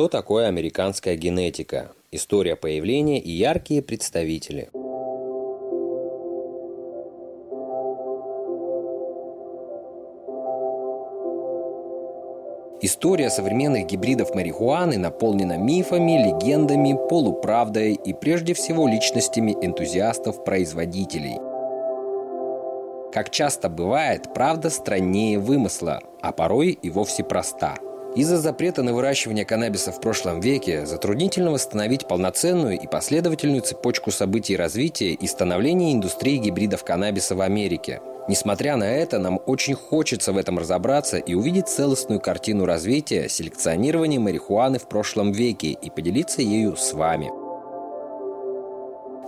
Что такое американская генетика? История появления и яркие представители. История современных гибридов марихуаны наполнена мифами, легендами, полуправдой и прежде всего личностями энтузиастов-производителей. Как часто бывает, правда страннее вымысла, а порой и вовсе проста – из-за запрета на выращивание каннабиса в прошлом веке затруднительно восстановить полноценную и последовательную цепочку событий развития и становления индустрии гибридов каннабиса в Америке. Несмотря на это, нам очень хочется в этом разобраться и увидеть целостную картину развития селекционирования марихуаны в прошлом веке и поделиться ею с вами.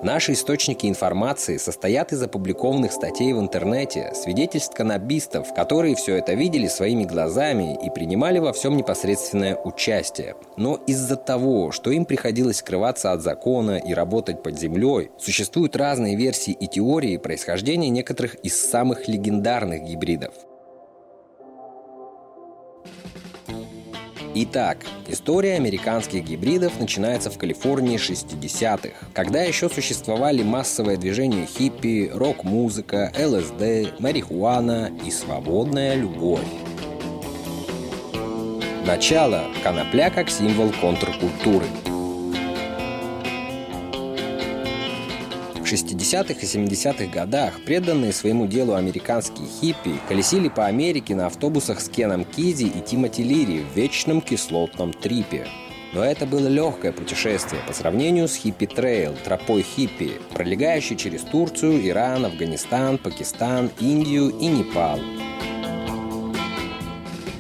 Наши источники информации состоят из опубликованных статей в интернете, свидетельств каннабистов, которые все это видели своими глазами и принимали во всем непосредственное участие. Но из-за того, что им приходилось скрываться от закона и работать под землей, существуют разные версии и теории происхождения некоторых из самых легендарных гибридов – Итак, история американских гибридов начинается в Калифорнии 60-х, когда еще существовали массовое движение хиппи, рок-музыка, ЛСД, марихуана и свободная любовь. Начало – конопля как символ контркультуры – 60-х и 70-х годах преданные своему делу американские хиппи колесили по Америке на автобусах с Кеном Кизи и Тимоти Лири в вечном кислотном трипе. Но это было легкое путешествие по сравнению с Hippie Trail, тропой хиппи, пролегающей через Турцию, Иран, Афганистан, Пакистан, Индию и Непал.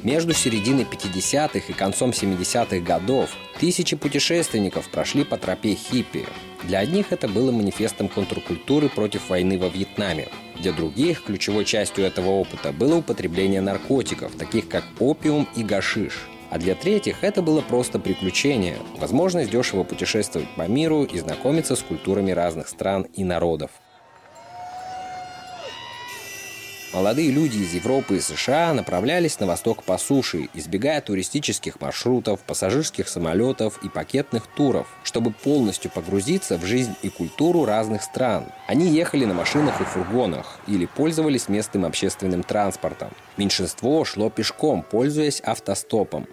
Между серединой 50-х и концом 70-х годов тысячи путешественников прошли по тропе хиппи. Для одних это было манифестом контркультуры против войны во Вьетнаме. Для других ключевой частью этого опыта было употребление наркотиков, таких как опиум и гашиш. А для третьих это было просто приключение, возможность дешево путешествовать по миру и знакомиться с культурами разных стран и народов. Молодые люди из Европы и США направлялись на восток по суше, избегая туристических маршрутов, пассажирских самолетов и пакетных туров, чтобы полностью погрузиться в жизнь и культуру разных стран. Они ехали на машинах и фургонах или пользовались местным общественным транспортом. Меньшинство шло пешком, пользуясь автостопом.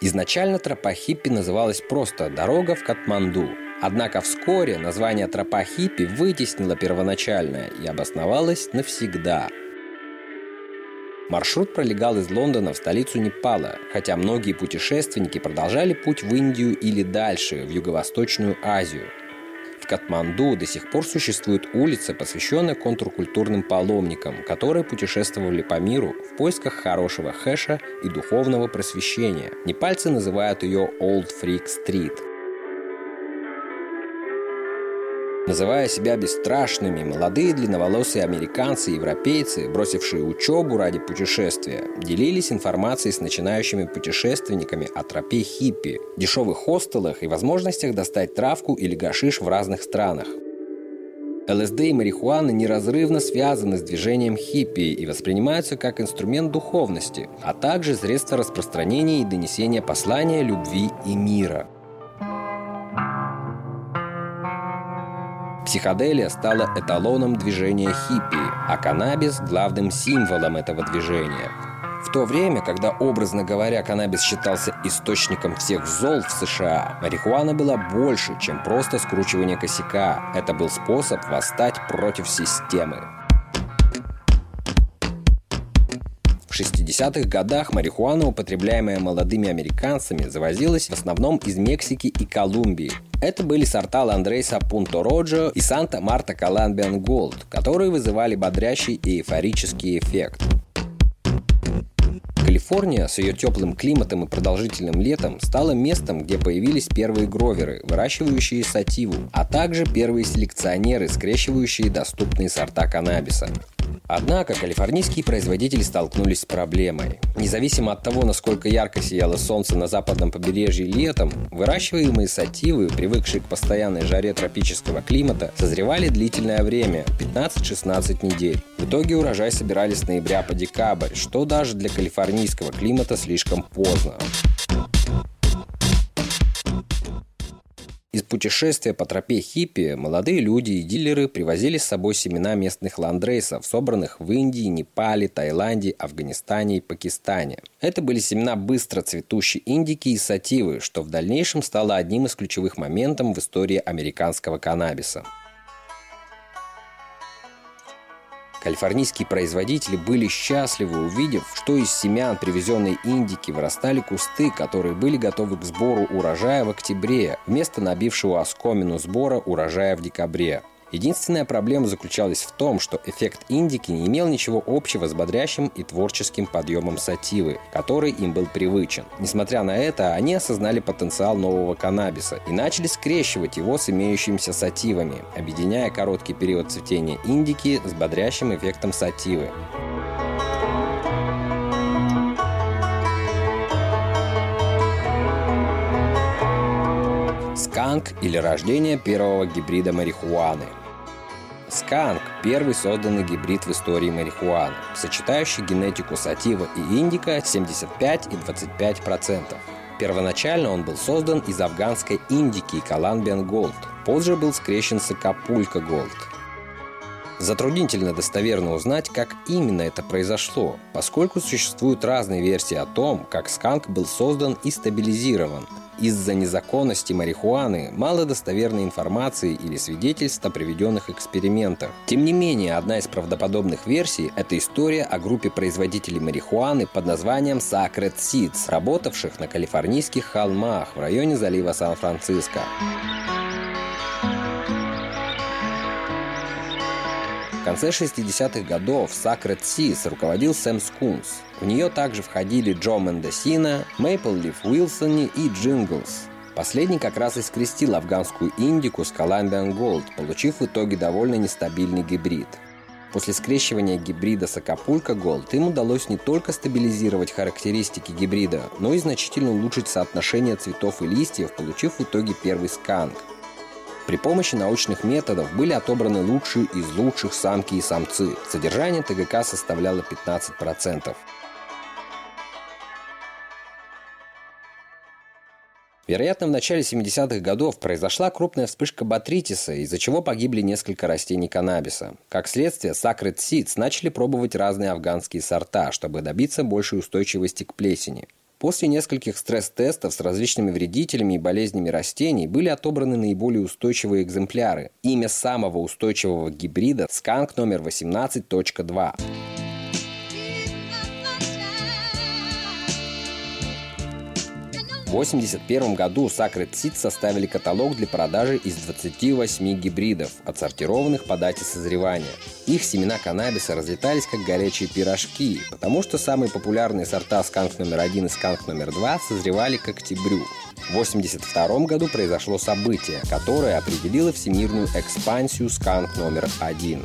Изначально тропа хиппи называлась просто «Дорога в Катманду», Однако вскоре название тропа хиппи вытеснило первоначальное и обосновалось навсегда. Маршрут пролегал из Лондона в столицу Непала, хотя многие путешественники продолжали путь в Индию или дальше, в Юго-Восточную Азию. В Катманду до сих пор существует улица, посвященная контркультурным паломникам, которые путешествовали по миру в поисках хорошего хэша и духовного просвещения. Непальцы называют ее Old Freak Street – Называя себя бесстрашными, молодые длинноволосые американцы и европейцы, бросившие учебу ради путешествия, делились информацией с начинающими путешественниками о тропе хиппи, дешевых хостелах и возможностях достать травку или гашиш в разных странах. ЛСД и марихуана неразрывно связаны с движением хиппи и воспринимаются как инструмент духовности, а также средство распространения и донесения послания любви и мира – Психоделия стала эталоном движения хиппи, а каннабис – главным символом этого движения. В то время, когда, образно говоря, каннабис считался источником всех зол в США, марихуана была больше, чем просто скручивание косяка. Это был способ восстать против системы. 60-х годах марихуана, употребляемая молодыми американцами, завозилась в основном из Мексики и Колумбии. Это были сорта Ландрейса Пунто Роджо и Санта Марта Колумбиан Голд, которые вызывали бодрящий и эйфорический эффект. Калифорния с ее теплым климатом и продолжительным летом стала местом, где появились первые гроверы, выращивающие сативу, а также первые селекционеры, скрещивающие доступные сорта каннабиса. Однако калифорнийские производители столкнулись с проблемой. Независимо от того, насколько ярко сияло солнце на западном побережье летом, выращиваемые сативы, привыкшие к постоянной жаре тропического климата, созревали длительное время – 15-16 недель. В итоге урожай собирали с ноября по декабрь, что даже для калифорнийского климата слишком поздно. Путешествия по тропе хиппи молодые люди и дилеры привозили с собой семена местных ландрейсов, собранных в Индии, Непале, Таиланде, Афганистане и Пакистане. Это были семена быстро цветущей индики и сативы, что в дальнейшем стало одним из ключевых моментов в истории американского каннабиса. Калифорнийские производители были счастливы, увидев, что из семян привезенной индики вырастали кусты, которые были готовы к сбору урожая в октябре, вместо набившего оскомину сбора урожая в декабре. Единственная проблема заключалась в том, что эффект индики не имел ничего общего с бодрящим и творческим подъемом сативы, который им был привычен. Несмотря на это, они осознали потенциал нового каннабиса и начали скрещивать его с имеющимися сативами, объединяя короткий период цветения индики с бодрящим эффектом сативы. Сканк или рождение первого гибрида марихуаны. Сканк – первый созданный гибрид в истории марихуаны, сочетающий генетику сатива и индика 75 и 25%. Первоначально он был создан из афганской индики и Columbian Gold. Позже был скрещен с Акапулько Gold. Затруднительно достоверно узнать, как именно это произошло, поскольку существуют разные версии о том, как сканк был создан и стабилизирован – из-за незаконности марихуаны мало достоверной информации или свидетельств о приведенных экспериментах. Тем не менее, одна из правдоподобных версий – это история о группе производителей марихуаны под названием Sacred Seeds, работавших на калифорнийских холмах в районе залива Сан-Франциско. Конце 60-х годов Sacred Seeds руководил Сэм Скунс. В нее также входили Джо Мендесина, Maple Leaf Уилсон и Джинглс. Последний как раз и скрестил афганскую индику с Colombian Gold, получив в итоге довольно нестабильный гибрид. После скрещивания гибрида с Acapulco Gold им удалось не только стабилизировать характеристики гибрида, но и значительно улучшить соотношение цветов и листьев, получив в итоге первый Skunk – при помощи научных методов были отобраны лучшие из лучших самки и самцы. Содержание ТГК составляло 15%. Вероятно, в начале 70-х годов произошла крупная вспышка ботритиса, из-за чего погибли несколько растений каннабиса. Как следствие, Sacred Seeds начали пробовать разные афганские сорта, чтобы добиться большей устойчивости к плесени. После нескольких стресс-тестов с различными вредителями и болезнями растений были отобраны наиболее устойчивые экземпляры. Имя самого устойчивого гибрида – сканк номер 18.2. 1981 году Sacred Seed составили каталог для продажи из 28 гибридов, отсортированных по дате созревания. Их семена каннабиса разлетались как горячие пирожки, потому что самые популярные сорта сканк номер один и сканк номер два созревали к октябрю. В 1982 году произошло событие, которое определило всемирную экспансию сканк номер один.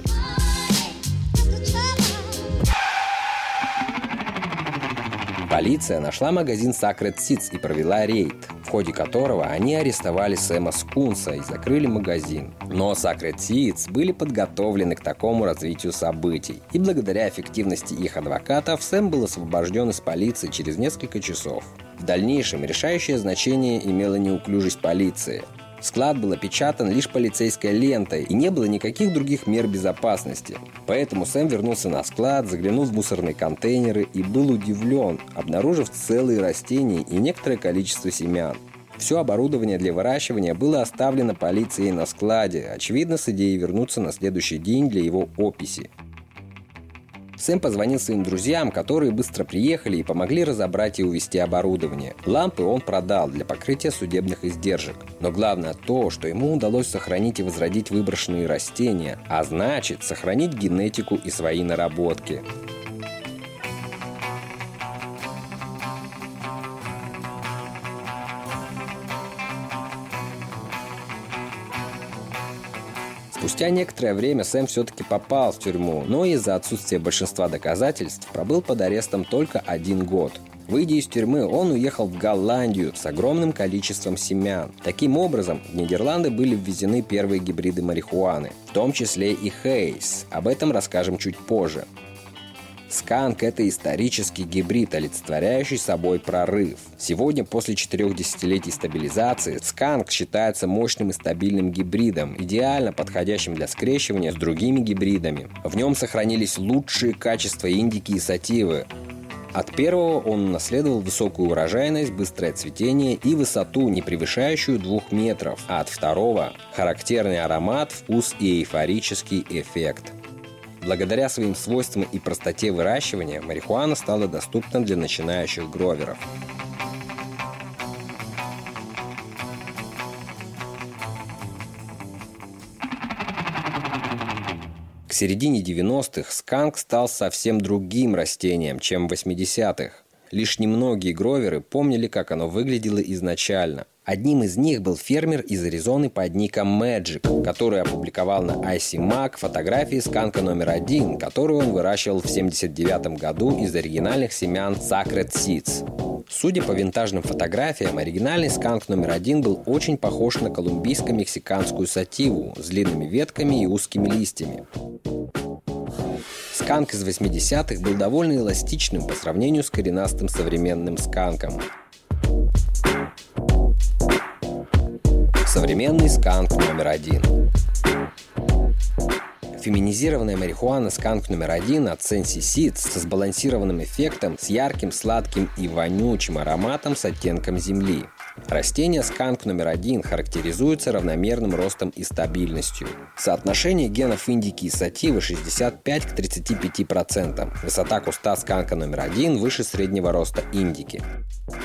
Полиция нашла магазин Sacred Seeds и провела рейд, в ходе которого они арестовали Сэма Скунса и закрыли магазин. Но Sacred Seeds были подготовлены к такому развитию событий, и благодаря эффективности их адвокатов Сэм был освобожден из полиции через несколько часов. В дальнейшем решающее значение имела неуклюжесть полиции – Склад был опечатан лишь полицейской лентой, и не было никаких других мер безопасности. Поэтому Сэм вернулся на склад, заглянул в мусорные контейнеры и был удивлен, обнаружив целые растения и некоторое количество семян. Все оборудование для выращивания было оставлено полицией на складе, очевидно, с идеей вернуться на следующий день для его описи. Сэм позвонил своим друзьям, которые быстро приехали и помогли разобрать и увезти оборудование. Лампы он продал для покрытия судебных издержек. Но главное то, что ему удалось сохранить и возродить выброшенные растения, а значит сохранить генетику и свои наработки. Спустя некоторое время Сэм все-таки попал в тюрьму, но из-за отсутствия большинства доказательств пробыл под арестом только один год. Выйдя из тюрьмы, он уехал в Голландию с огромным количеством семян. Таким образом, в Нидерланды были ввезены первые гибриды марихуаны, в том числе и Хейс. Об этом расскажем чуть позже. Сканк – это исторический гибрид, олицетворяющий собой прорыв. Сегодня, после четырех десятилетий стабилизации, сканк считается мощным и стабильным гибридом, идеально подходящим для скрещивания с другими гибридами. В нем сохранились лучшие качества индики и сативы, от первого он унаследовал высокую урожайность, быстрое цветение и высоту, не превышающую двух метров, а от второго – характерный аромат, вкус и эйфорический эффект. Благодаря своим свойствам и простоте выращивания марихуана стала доступна для начинающих гроверов. К середине 90-х сканк стал совсем другим растением, чем в 80-х. Лишь немногие гроверы помнили, как оно выглядело изначально. Одним из них был фермер из Аризоны под ником Magic, который опубликовал на IC Mac фотографии сканка номер один, которую он выращивал в 1979 году из оригинальных семян Sacred Seeds. Судя по винтажным фотографиям, оригинальный сканк номер один был очень похож на колумбийско-мексиканскую сативу с длинными ветками и узкими листьями. Сканк из 80-х был довольно эластичным по сравнению с коренастым современным сканком. Современный сканк номер один. Феминизированная марихуана сканк номер один от Sensi Seeds со сбалансированным эффектом, с ярким, сладким и вонючим ароматом с оттенком земли. Растение сканк номер один характеризуется равномерным ростом и стабильностью. Соотношение генов индики и сативы 65 к 35%. Высота куста сканка номер один выше среднего роста индики.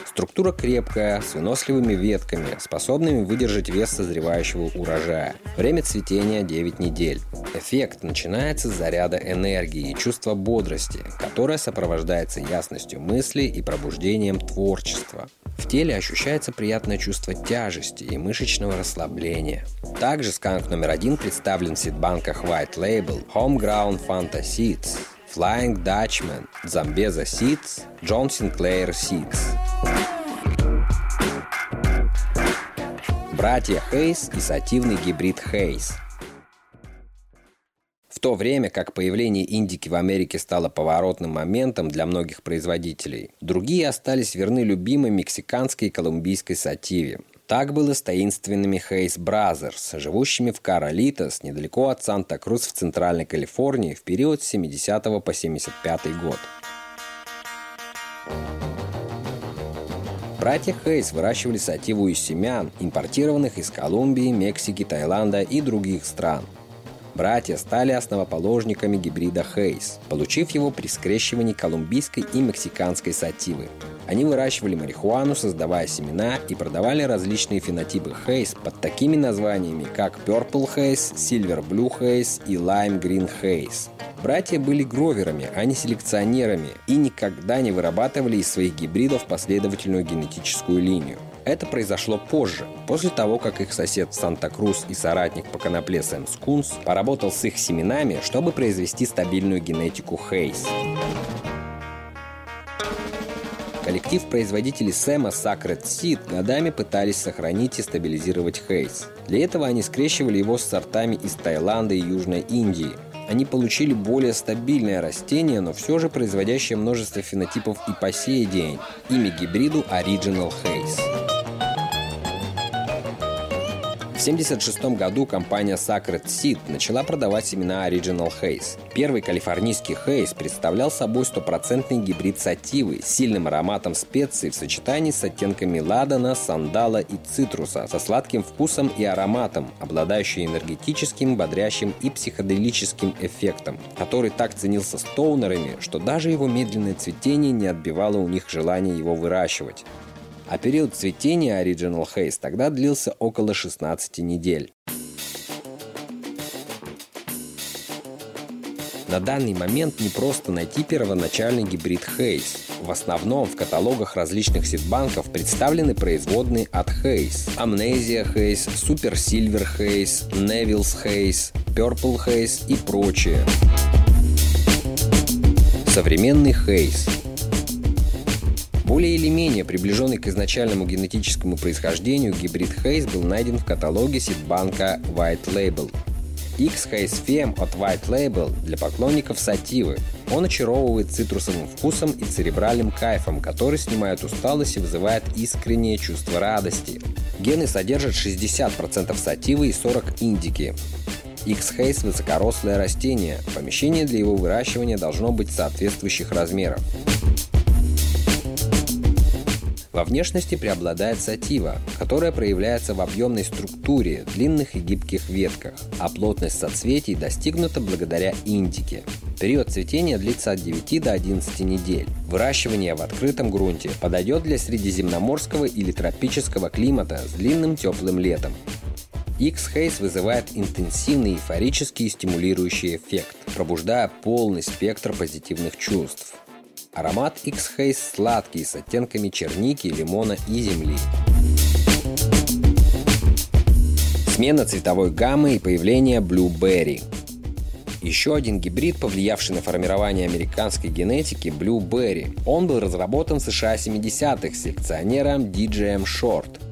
Структура крепкая, с выносливыми ветками, способными выдержать вес созревающего урожая. Время цветения 9 недель. Эффект начинается с заряда энергии и чувства бодрости, которое сопровождается ясностью мысли и пробуждением творчества. В теле ощущается приятное чувство тяжести и мышечного расслабления. Также сканк номер один представлен в сидбанках White Label, Homegrown Fanta Seeds, Flying Dutchman, Zambeza Seeds, John Sinclair Seeds. Братья Хейс и сативный гибрид Хейс – в то время как появление индики в Америке стало поворотным моментом для многих производителей, другие остались верны любимой мексиканской и колумбийской сативе. Так было с таинственными Haze Brothers, живущими в Каролитос, недалеко от Санта-Крус в Центральной Калифорнии в период с 70 по 75 год. Братья Haze выращивали сативу из семян, импортированных из Колумбии, Мексики, Таиланда и других стран – Братья стали основоположниками гибрида Haze, получив его при скрещивании колумбийской и мексиканской сативы. Они выращивали марихуану, создавая семена и продавали различные фенотипы Хейс под такими названиями, как Purple Haze, Silver Blue Haze и Lime Green Haze. Братья были гроверами, а не селекционерами, и никогда не вырабатывали из своих гибридов последовательную генетическую линию. Это произошло позже, после того, как их сосед Санта-Крус и соратник по конопле Сэм Скунс поработал с их семенами, чтобы произвести стабильную генетику Хейс. Коллектив производителей Сэма Sacred Seed годами пытались сохранить и стабилизировать Хейс. Для этого они скрещивали его с сортами из Таиланда и Южной Индии. Они получили более стабильное растение, но все же производящее множество фенотипов и по сей день. Имя гибриду Original Haze. В 1976 году компания Sacred Seed начала продавать семена Original Haze. Первый калифорнийский Haze представлял собой стопроцентный гибрид сативы с сильным ароматом специй в сочетании с оттенками ладана, сандала и цитруса, со сладким вкусом и ароматом, обладающий энергетическим, бодрящим и психоделическим эффектом, который так ценился стоунерами, что даже его медленное цветение не отбивало у них желание его выращивать а период цветения Original Haze тогда длился около 16 недель. На данный момент не просто найти первоначальный гибрид Haze. В основном в каталогах различных ситбанков представлены производные от Haze. Amnesia Haze, Super Silver Haze, Neville's Haze, Purple Haze и прочее. Современный Haze более или менее приближенный к изначальному генетическому происхождению гибрид Хейс был найден в каталоге ситбанка White Label. X Haze от White Label для поклонников сативы. Он очаровывает цитрусовым вкусом и церебральным кайфом, который снимает усталость и вызывает искреннее чувство радости. Гены содержат 60% сативы и 40 индики. X-Haze – высокорослое растение. Помещение для его выращивания должно быть соответствующих размеров. Во внешности преобладает сатива, которая проявляется в объемной структуре, длинных и гибких ветках, а плотность соцветий достигнута благодаря индике. Период цветения длится от 9 до 11 недель. Выращивание в открытом грунте подойдет для средиземноморского или тропического климата с длинным теплым летом. X-Haze вызывает интенсивный эйфорический и стимулирующий эффект, пробуждая полный спектр позитивных чувств. Аромат X-Haze сладкий с оттенками черники, лимона и земли. Смена цветовой гаммы и появление Blueberry. Еще один гибрид, повлиявший на формирование американской генетики – Blueberry. Он был разработан в США 70-х селекционером DJ Short –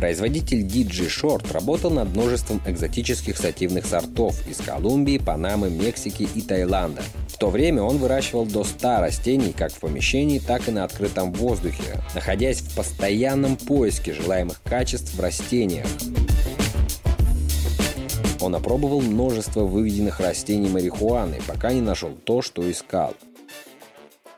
Производитель DJ Short работал над множеством экзотических сативных сортов из Колумбии, Панамы, Мексики и Таиланда. В то время он выращивал до 100 растений как в помещении, так и на открытом воздухе, находясь в постоянном поиске желаемых качеств в растениях. Он опробовал множество выведенных растений марихуаны, пока не нашел то, что искал –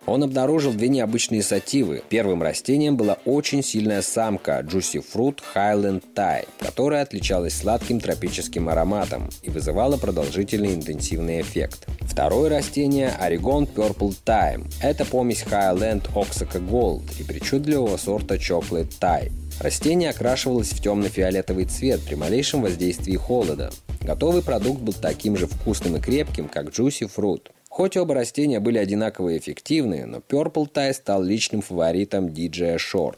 он обнаружил две необычные сативы. Первым растением была очень сильная самка Juicy Fruit Highland Thai, которая отличалась сладким тропическим ароматом и вызывала продолжительный интенсивный эффект. Второе растение – Oregon Purple Thyme. Это помесь Highland Oxaca Gold и причудливого сорта Chocolate Thai. Растение окрашивалось в темно-фиолетовый цвет при малейшем воздействии холода. Готовый продукт был таким же вкусным и крепким, как Juicy Fruit – Хоть оба растения были одинаково эффективны, но Purple Tie стал личным фаворитом DJ Short.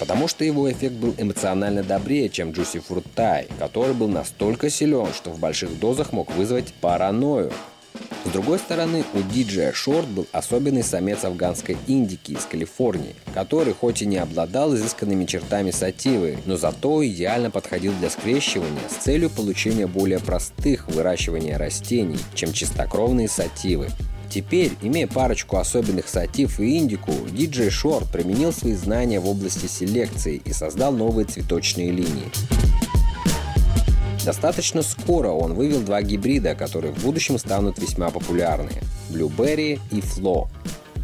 Потому что его эффект был эмоционально добрее, чем Juicy Fruit Tie, который был настолько силен, что в больших дозах мог вызвать паранойю. С другой стороны, у диджея Шорт был особенный самец афганской индики из Калифорнии, который хоть и не обладал изысканными чертами сативы, но зато идеально подходил для скрещивания с целью получения более простых выращивания растений, чем чистокровные сативы. Теперь, имея парочку особенных сатив и индику, диджей Шорт применил свои знания в области селекции и создал новые цветочные линии. Достаточно скоро он вывел два гибрида, которые в будущем станут весьма популярны – Blueberry и Flo.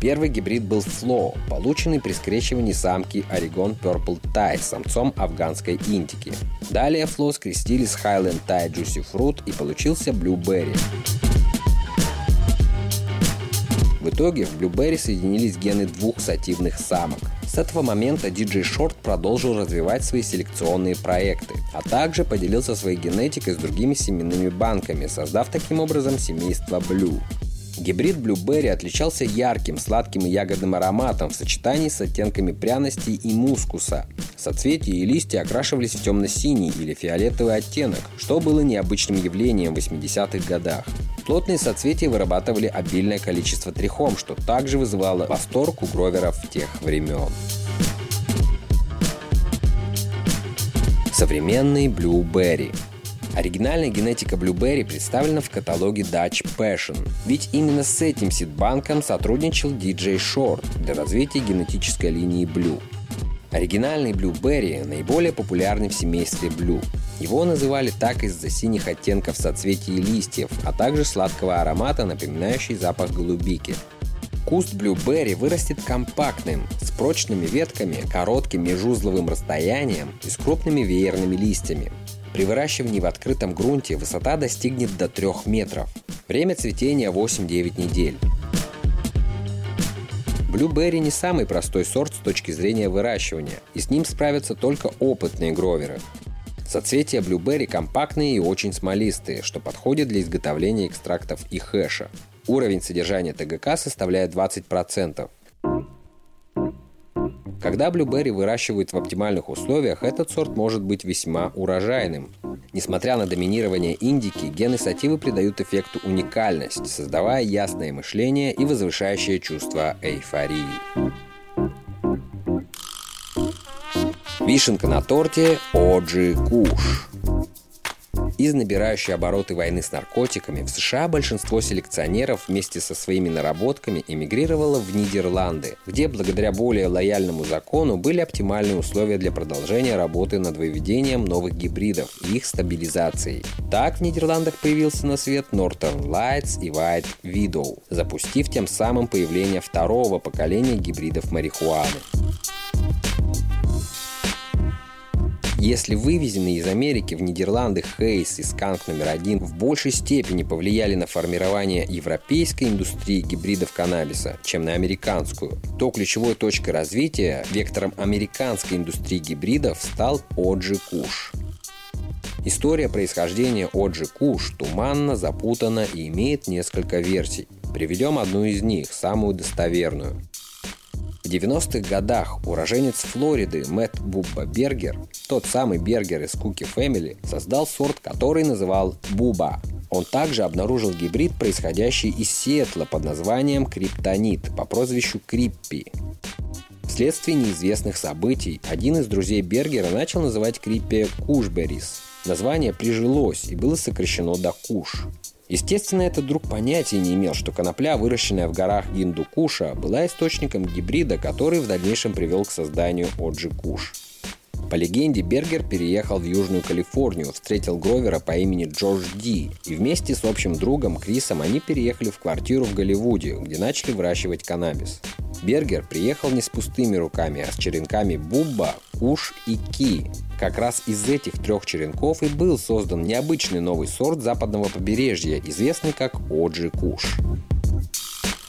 Первый гибрид был Flo, полученный при скрещивании самки Oregon Purple Tie с самцом афганской индики. Далее Flo скрестили с Highland Tie Juicy Fruit и получился Blueberry. В итоге в Blueberry соединились гены двух сативных самок. С этого момента DJ Short продолжил развивать свои селекционные проекты, а также поделился своей генетикой с другими семенными банками, создав таким образом семейство Blue. Гибрид Blueberry отличался ярким, сладким и ягодным ароматом в сочетании с оттенками пряностей и мускуса. Соцветия и листья окрашивались в темно-синий или фиолетовый оттенок, что было необычным явлением в 80-х годах. Плотные соцветия вырабатывали обильное количество трихом, что также вызывало восторг у гроверов тех времен. Современный Blueberry – Оригинальная генетика Blueberry представлена в каталоге Dutch Passion, ведь именно с этим сидбанком сотрудничал DJ Short для развития генетической линии Blue. Оригинальный Blueberry наиболее популярный в семействе Blue. Его называли так из-за синих оттенков соцветий и листьев, а также сладкого аромата, напоминающий запах голубики. Куст Blueberry вырастет компактным, с прочными ветками, коротким межузловым расстоянием и с крупными веерными листьями. При выращивании в открытом грунте высота достигнет до 3 метров. Время цветения 8-9 недель. Блюберри не самый простой сорт с точки зрения выращивания, и с ним справятся только опытные гроверы. Соцветия блюберри компактные и очень смолистые, что подходит для изготовления экстрактов и хэша. Уровень содержания ТГК составляет 20%. Когда блюберри выращивают в оптимальных условиях, этот сорт может быть весьма урожайным. Несмотря на доминирование индики, гены сативы придают эффекту уникальность, создавая ясное мышление и возвышающее чувство эйфории. Вишенка на торте Оджи Куш. Из набирающей обороты войны с наркотиками в США большинство селекционеров вместе со своими наработками эмигрировало в Нидерланды, где благодаря более лояльному закону были оптимальные условия для продолжения работы над выведением новых гибридов и их стабилизацией. Так в Нидерландах появился на свет Northern Lights и White Widow, запустив тем самым появление второго поколения гибридов марихуаны. Если вывезенные из Америки в Нидерланды Хейс и Сканк номер один в большей степени повлияли на формирование европейской индустрии гибридов каннабиса, чем на американскую, то ключевой точкой развития, вектором американской индустрии гибридов стал Оджи Куш. История происхождения Оджи Куш туманно, запутана и имеет несколько версий. Приведем одну из них, самую достоверную. В 90-х годах уроженец Флориды Мэтт Бубба Бергер, тот самый Бергер из Cookie Family, создал сорт, который называл Буба. Он также обнаружил гибрид, происходящий из Сиэтла под названием Криптонит по прозвищу Криппи. Вследствие неизвестных событий один из друзей Бергера начал называть Криппи Кушберис. Название прижилось и было сокращено до Куш. Естественно, этот друг понятия не имел, что конопля, выращенная в горах Гиндукуша, была источником гибрида, который в дальнейшем привел к созданию Оджи Куш. По легенде, Бергер переехал в Южную Калифорнию, встретил Гровера по имени Джордж Ди, и вместе с общим другом Крисом они переехали в квартиру в Голливуде, где начали выращивать каннабис. Бергер приехал не с пустыми руками, а с черенками Бубба, Куш и Ки. Как раз из этих трех черенков и был создан необычный новый сорт западного побережья, известный как Оджи Куш.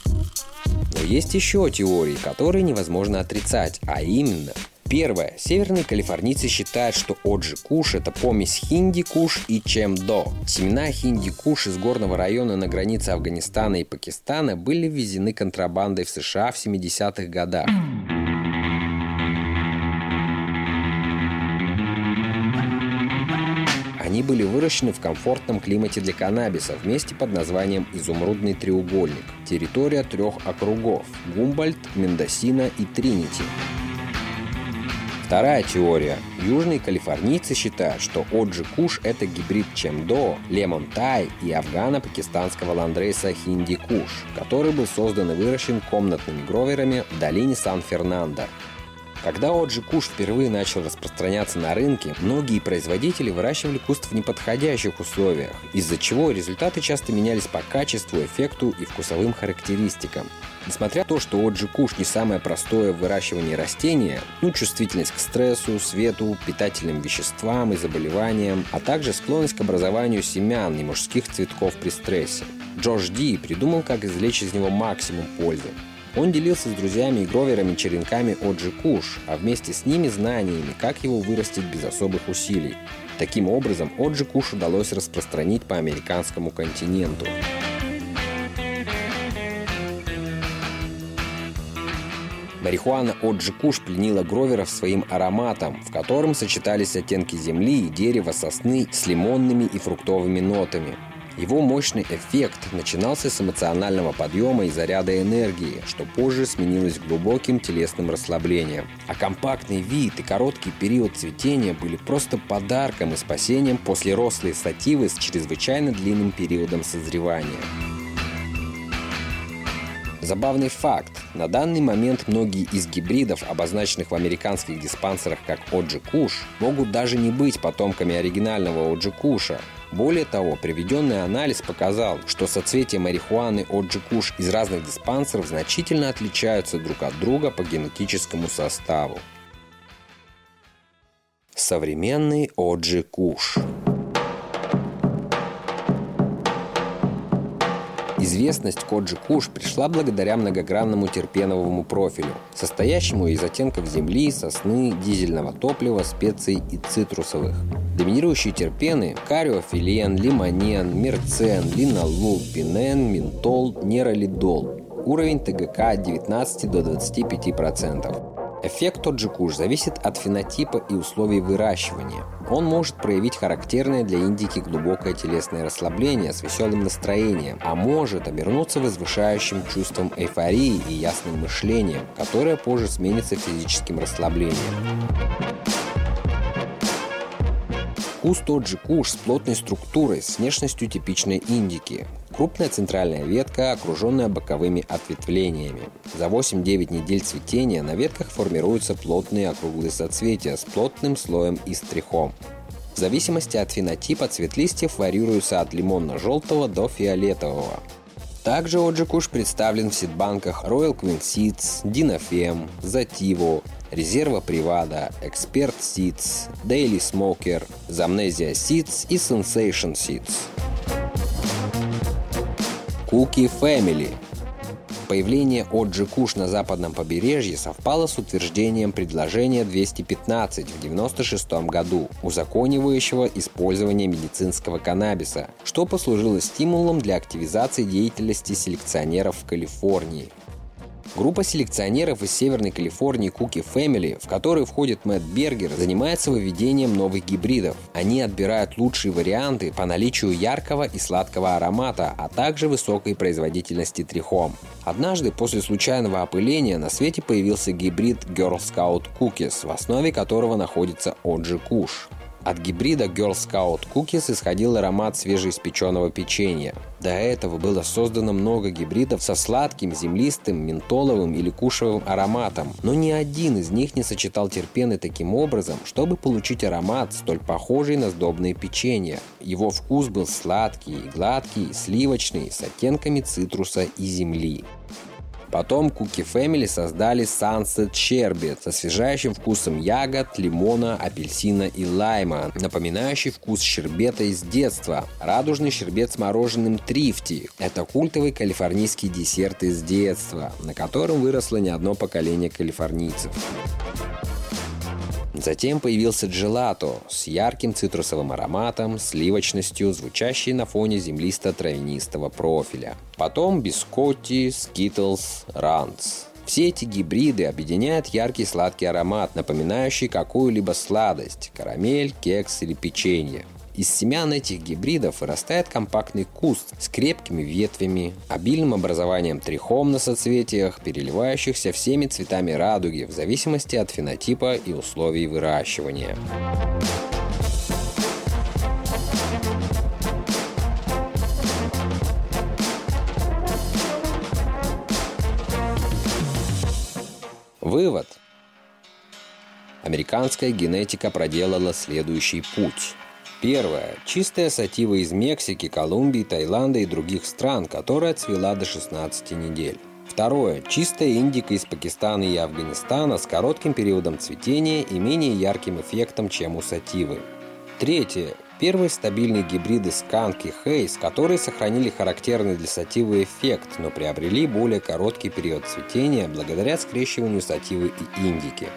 Но есть еще теории, которые невозможно отрицать, а именно – Первое. Северные калифорнийцы считают, что Оджи Куш – это помесь хинди куш и чемдо. Семена хинди куш из горного района на границе Афганистана и Пакистана были ввезены контрабандой в США в 70-х годах. Они были выращены в комфортном климате для каннабиса в месте под названием «Изумрудный треугольник». Территория трех округов – Гумбольд, Мендосина и Тринити. Вторая теория. Южные калифорнийцы считают, что Оджи Куш – это гибрид Чемдо, Лемон Тай и афгано-пакистанского ландрейса Хинди Куш, который был создан и выращен комнатными гроверами в долине Сан-Фернандо. Когда Оджи Куш впервые начал распространяться на рынке, многие производители выращивали куст в неподходящих условиях, из-за чего результаты часто менялись по качеству, эффекту и вкусовым характеристикам. Несмотря на то, что Оджи Куш не самое простое в выращивании растения, ну, чувствительность к стрессу, свету, питательным веществам и заболеваниям, а также склонность к образованию семян и мужских цветков при стрессе. Джордж Ди придумал, как извлечь из него максимум пользы. Он делился с друзьями и гроверами черенками Оджи Куш, а вместе с ними знаниями, как его вырастить без особых усилий. Таким образом, Оджи Куш удалось распространить по американскому континенту. Марихуана Оджи Куш пленила гроверов своим ароматом, в котором сочетались оттенки земли и дерева сосны с лимонными и фруктовыми нотами. Его мощный эффект начинался с эмоционального подъема и заряда энергии, что позже сменилось глубоким телесным расслаблением. А компактный вид и короткий период цветения были просто подарком и спасением после рослой сативы с чрезвычайно длинным периодом созревания. Забавный факт. На данный момент многие из гибридов, обозначенных в американских диспансерах как Оджи Куш, могут даже не быть потомками оригинального Оджи Куша. Более того, приведенный анализ показал, что соцветия марихуаны Оджи Куш из разных диспансеров значительно отличаются друг от друга по генетическому составу. Современный Оджи Куш – Известность Коджи Куш пришла благодаря многогранному терпеновому профилю, состоящему из оттенков земли, сосны, дизельного топлива, специй и цитрусовых. Доминирующие терпены – кариофилен, лимонен, мерцен, линолул, пинен, ментол, неролидол. Уровень ТГК от 19 до 25%. Эффект тот же куш зависит от фенотипа и условий выращивания. Он может проявить характерное для индики глубокое телесное расслабление с веселым настроением, а может обернуться возвышающим чувством эйфории и ясным мышлением, которое позже сменится физическим расслаблением. Куст Оджи Куш с плотной структурой, с внешностью типичной индики. Крупная центральная ветка, окруженная боковыми ответвлениями. За 8-9 недель цветения на ветках формируются плотные округлые соцветия с плотным слоем и стрихом. В зависимости от фенотипа цвет листьев варьируется от лимонно-желтого до фиолетового. Также Оджикуш представлен в сидбанках Royal Queen Seeds, Dinafem, Zativo, Резерва Привада, Expert Seeds, Daily Smoker, Zamnesia Seeds и Sensation Seeds. Cookie Family Появление Оджи Куш на западном побережье совпало с утверждением предложения 215 в 1996 году, узаконивающего использование медицинского каннабиса, что послужило стимулом для активизации деятельности селекционеров в Калифорнии. Группа селекционеров из Северной Калифорнии Cookie Family, в которой входит Мэтт Бергер, занимается выведением новых гибридов. Они отбирают лучшие варианты по наличию яркого и сладкого аромата, а также высокой производительности трихом. Однажды после случайного опыления на свете появился гибрид Girl Scout Cookies, в основе которого находится Оджи Куш. От гибрида Girl Scout Cookies исходил аромат свежеиспеченного печенья. До этого было создано много гибридов со сладким, землистым, ментоловым или кушевым ароматом, но ни один из них не сочетал терпены таким образом, чтобы получить аромат, столь похожий на сдобное печенье. Его вкус был сладкий, гладкий, сливочный, с оттенками цитруса и земли. Потом Cookie Family создали Sunset Sherbet с освежающим вкусом ягод, лимона, апельсина и лайма, напоминающий вкус щербета из детства. Радужный щербет с мороженым трифти – это культовый калифорнийский десерт из детства, на котором выросло не одно поколение калифорнийцев. Затем появился джелато с ярким цитрусовым ароматом, сливочностью, звучащей на фоне землисто-травянистого профиля. Потом бискотти, скитлс, ранц. Все эти гибриды объединяют яркий сладкий аромат, напоминающий какую-либо сладость – карамель, кекс или печенье. Из семян этих гибридов вырастает компактный куст с крепкими ветвями, обильным образованием трихом на соцветиях, переливающихся всеми цветами радуги в зависимости от фенотипа и условий выращивания. Вывод. Американская генетика проделала следующий путь. Первое. Чистая сатива из Мексики, Колумбии, Таиланда и других стран, которая цвела до 16 недель. Второе. Чистая индика из Пакистана и Афганистана с коротким периодом цветения и менее ярким эффектом, чем у сативы. Третье. Первые стабильные гибриды сканк и хейс, которые сохранили характерный для сативы эффект, но приобрели более короткий период цветения благодаря скрещиванию сативы и индики.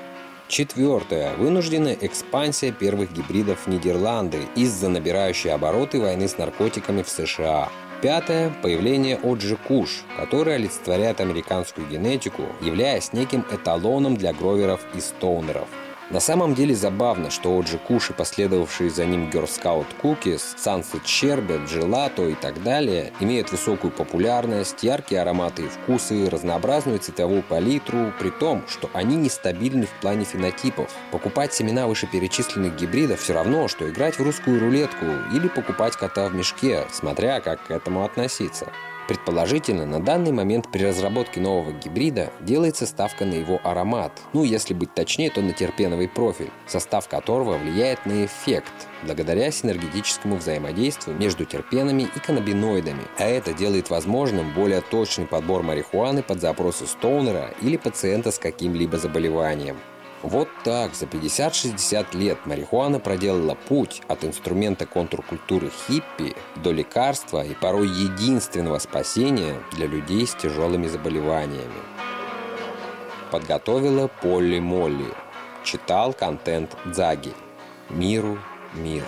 Четвертое. Вынужденная экспансия первых гибридов в Нидерланды из-за набирающей обороты войны с наркотиками в США. Пятое. Появление Оджи Куш, который олицетворяет американскую генетику, являясь неким эталоном для гроверов и стоунеров – на самом деле забавно, что Оджи Куш и последовавшие за ним Scout Cookies, Sunset Sherbet, Gelato и так далее имеют высокую популярность, яркие ароматы и вкусы, разнообразную цветовую палитру, при том, что они нестабильны в плане фенотипов. Покупать семена вышеперечисленных гибридов все равно, что играть в русскую рулетку или покупать кота в мешке, смотря как к этому относиться. Предположительно, на данный момент при разработке нового гибрида делается ставка на его аромат, ну если быть точнее, то на терпеновый профиль, состав которого влияет на эффект, благодаря синергетическому взаимодействию между терпенами и каннабиноидами, а это делает возможным более точный подбор марихуаны под запросы стоунера или пациента с каким-либо заболеванием. Вот так за 50-60 лет марихуана проделала путь от инструмента контркультуры хиппи до лекарства и порой единственного спасения для людей с тяжелыми заболеваниями. Подготовила Полли Молли. Читал контент Дзаги. Миру мир.